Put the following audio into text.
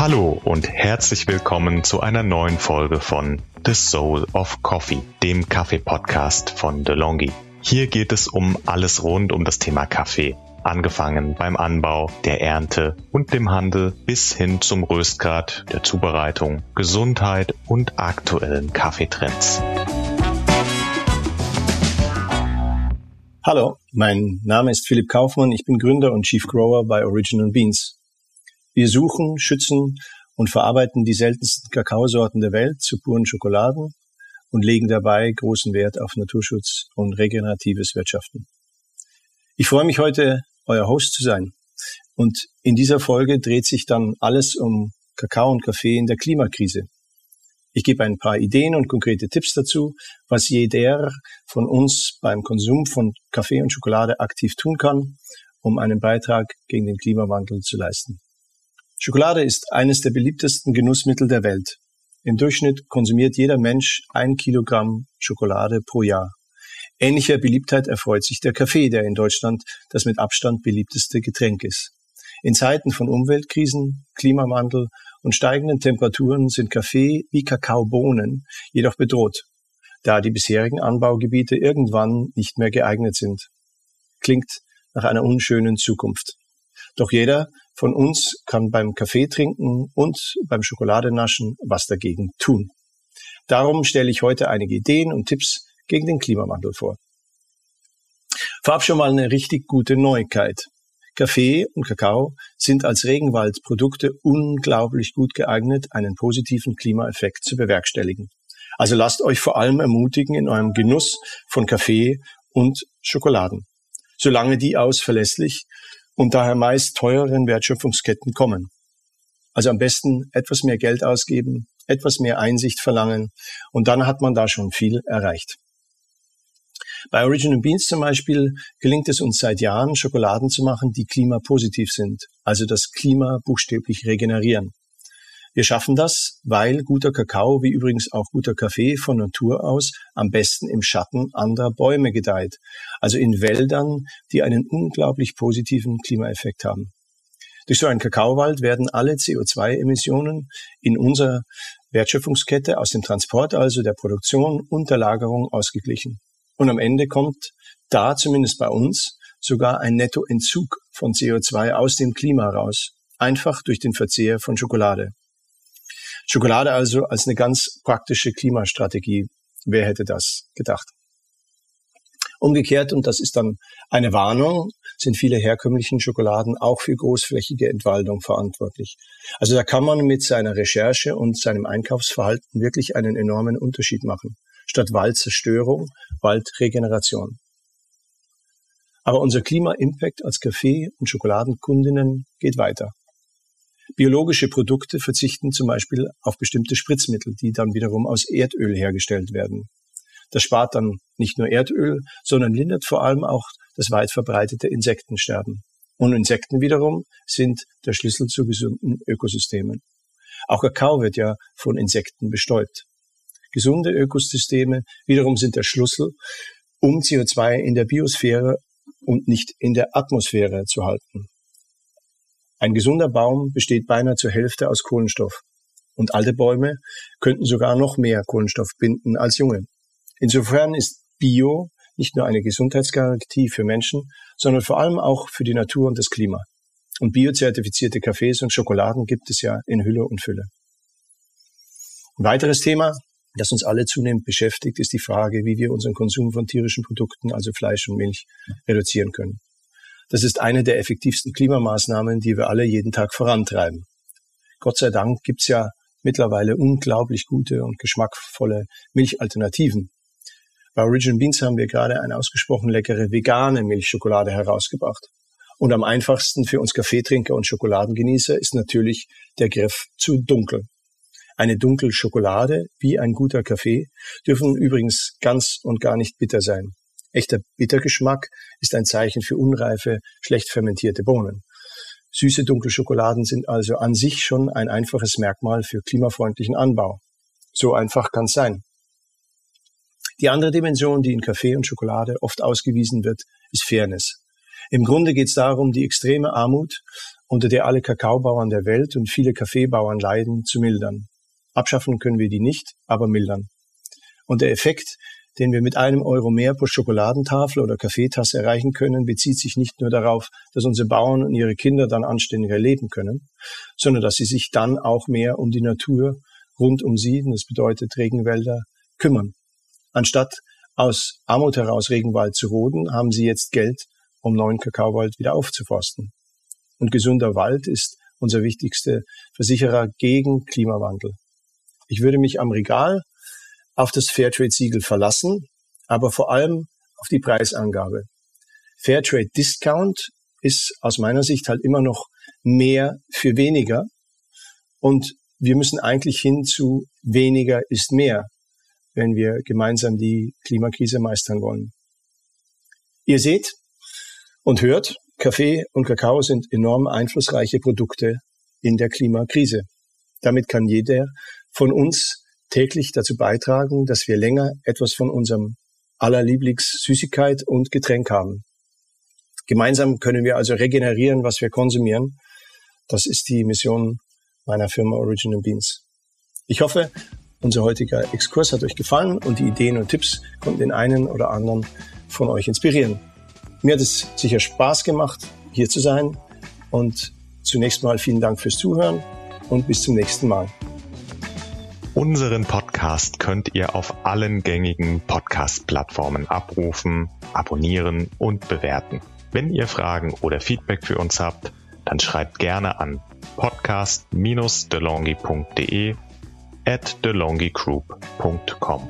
Hallo und herzlich willkommen zu einer neuen Folge von The Soul of Coffee, dem Kaffee-Podcast von DeLonghi. Hier geht es um alles rund um das Thema Kaffee, angefangen beim Anbau, der Ernte und dem Handel bis hin zum Röstgrad, der Zubereitung, Gesundheit und aktuellen Kaffeetrends. Hallo, mein Name ist Philipp Kaufmann, ich bin Gründer und Chief Grower bei Original Beans. Wir suchen, schützen und verarbeiten die seltensten Kakaosorten der Welt zu puren Schokoladen und legen dabei großen Wert auf Naturschutz und regeneratives Wirtschaften. Ich freue mich heute, euer Host zu sein. Und in dieser Folge dreht sich dann alles um Kakao und Kaffee in der Klimakrise. Ich gebe ein paar Ideen und konkrete Tipps dazu, was jeder von uns beim Konsum von Kaffee und Schokolade aktiv tun kann, um einen Beitrag gegen den Klimawandel zu leisten. Schokolade ist eines der beliebtesten Genussmittel der Welt. Im Durchschnitt konsumiert jeder Mensch ein Kilogramm Schokolade pro Jahr. Ähnlicher Beliebtheit erfreut sich der Kaffee, der in Deutschland das mit Abstand beliebteste Getränk ist. In Zeiten von Umweltkrisen, Klimawandel und steigenden Temperaturen sind Kaffee wie Kakaobohnen jedoch bedroht, da die bisherigen Anbaugebiete irgendwann nicht mehr geeignet sind. Klingt nach einer unschönen Zukunft. Doch jeder von uns kann beim Kaffee trinken und beim Schokoladenaschen was dagegen tun. Darum stelle ich heute einige Ideen und Tipps gegen den Klimawandel vor. Vorab schon mal eine richtig gute Neuigkeit. Kaffee und Kakao sind als Regenwaldprodukte unglaublich gut geeignet, einen positiven Klimaeffekt zu bewerkstelligen. Also lasst euch vor allem ermutigen in eurem Genuss von Kaffee und Schokoladen, solange die aus verlässlich und daher meist teureren Wertschöpfungsketten kommen. Also am besten etwas mehr Geld ausgeben, etwas mehr Einsicht verlangen und dann hat man da schon viel erreicht. Bei Original Beans zum Beispiel gelingt es uns seit Jahren, Schokoladen zu machen, die klimapositiv sind, also das Klima buchstäblich regenerieren. Wir schaffen das, weil guter Kakao, wie übrigens auch guter Kaffee von Natur aus, am besten im Schatten anderer Bäume gedeiht, also in Wäldern, die einen unglaublich positiven Klimaeffekt haben. Durch so einen Kakaowald werden alle CO2-Emissionen in unserer Wertschöpfungskette aus dem Transport, also der Produktion und der Lagerung ausgeglichen. Und am Ende kommt da zumindest bei uns sogar ein Nettoentzug von CO2 aus dem Klima raus, einfach durch den Verzehr von Schokolade. Schokolade also als eine ganz praktische Klimastrategie. Wer hätte das gedacht? Umgekehrt, und das ist dann eine Warnung, sind viele herkömmlichen Schokoladen auch für großflächige Entwaldung verantwortlich. Also da kann man mit seiner Recherche und seinem Einkaufsverhalten wirklich einen enormen Unterschied machen. Statt Waldzerstörung, Waldregeneration. Aber unser Klima-Impact als Kaffee- und Schokoladenkundinnen geht weiter. Biologische Produkte verzichten zum Beispiel auf bestimmte Spritzmittel, die dann wiederum aus Erdöl hergestellt werden. Das spart dann nicht nur Erdöl, sondern lindert vor allem auch das weit verbreitete Insektensterben. Und Insekten wiederum sind der Schlüssel zu gesunden Ökosystemen. Auch Kakao wird ja von Insekten bestäubt. Gesunde Ökosysteme wiederum sind der Schlüssel, um CO2 in der Biosphäre und nicht in der Atmosphäre zu halten. Ein gesunder Baum besteht beinahe zur Hälfte aus Kohlenstoff. Und alte Bäume könnten sogar noch mehr Kohlenstoff binden als junge. Insofern ist Bio nicht nur eine Gesundheitsgarantie für Menschen, sondern vor allem auch für die Natur und das Klima. Und biozertifizierte Kaffees und Schokoladen gibt es ja in Hülle und Fülle. Ein weiteres Thema, das uns alle zunehmend beschäftigt, ist die Frage, wie wir unseren Konsum von tierischen Produkten, also Fleisch und Milch, reduzieren können. Das ist eine der effektivsten Klimamaßnahmen, die wir alle jeden Tag vorantreiben. Gott sei Dank gibt's ja mittlerweile unglaublich gute und geschmackvolle Milchalternativen. Bei Original Beans haben wir gerade eine ausgesprochen leckere vegane Milchschokolade herausgebracht. Und am einfachsten für uns Kaffeetrinker und Schokoladengenießer ist natürlich der Griff zu dunkel. Eine dunkle Schokolade, wie ein guter Kaffee, dürfen übrigens ganz und gar nicht bitter sein. Echter Bittergeschmack ist ein Zeichen für unreife, schlecht fermentierte Bohnen. Süße dunkle Schokoladen sind also an sich schon ein einfaches Merkmal für klimafreundlichen Anbau. So einfach kann es sein. Die andere Dimension, die in Kaffee und Schokolade oft ausgewiesen wird, ist Fairness. Im Grunde geht es darum, die extreme Armut unter der alle Kakaobauern der Welt und viele Kaffeebauern leiden, zu mildern. Abschaffen können wir die nicht, aber mildern. Und der Effekt, den wir mit einem Euro mehr pro Schokoladentafel oder Kaffeetasse erreichen können, bezieht sich nicht nur darauf, dass unsere Bauern und ihre Kinder dann anständiger leben können, sondern dass sie sich dann auch mehr um die Natur rund um sie, das bedeutet Regenwälder, kümmern. Anstatt aus Armut heraus Regenwald zu roden, haben sie jetzt Geld, um neuen Kakaowald wieder aufzuforsten. Und gesunder Wald ist unser wichtigster Versicherer gegen Klimawandel. Ich würde mich am Regal auf das Fairtrade-Siegel verlassen, aber vor allem auf die Preisangabe. Fairtrade Discount ist aus meiner Sicht halt immer noch mehr für weniger und wir müssen eigentlich hin zu weniger ist mehr, wenn wir gemeinsam die Klimakrise meistern wollen. Ihr seht und hört, Kaffee und Kakao sind enorm einflussreiche Produkte in der Klimakrise. Damit kann jeder von uns täglich dazu beitragen, dass wir länger etwas von unserem aller Lieblingssüßigkeit und Getränk haben. Gemeinsam können wir also regenerieren, was wir konsumieren. Das ist die Mission meiner Firma Original Beans. Ich hoffe, unser heutiger Exkurs hat euch gefallen und die Ideen und Tipps konnten den einen oder anderen von euch inspirieren. Mir hat es sicher Spaß gemacht, hier zu sein und zunächst mal vielen Dank fürs Zuhören und bis zum nächsten Mal. Unseren Podcast könnt ihr auf allen gängigen Podcast-Plattformen abrufen, abonnieren und bewerten. Wenn ihr Fragen oder Feedback für uns habt, dann schreibt gerne an podcast-delongi.de at delongigroup.com.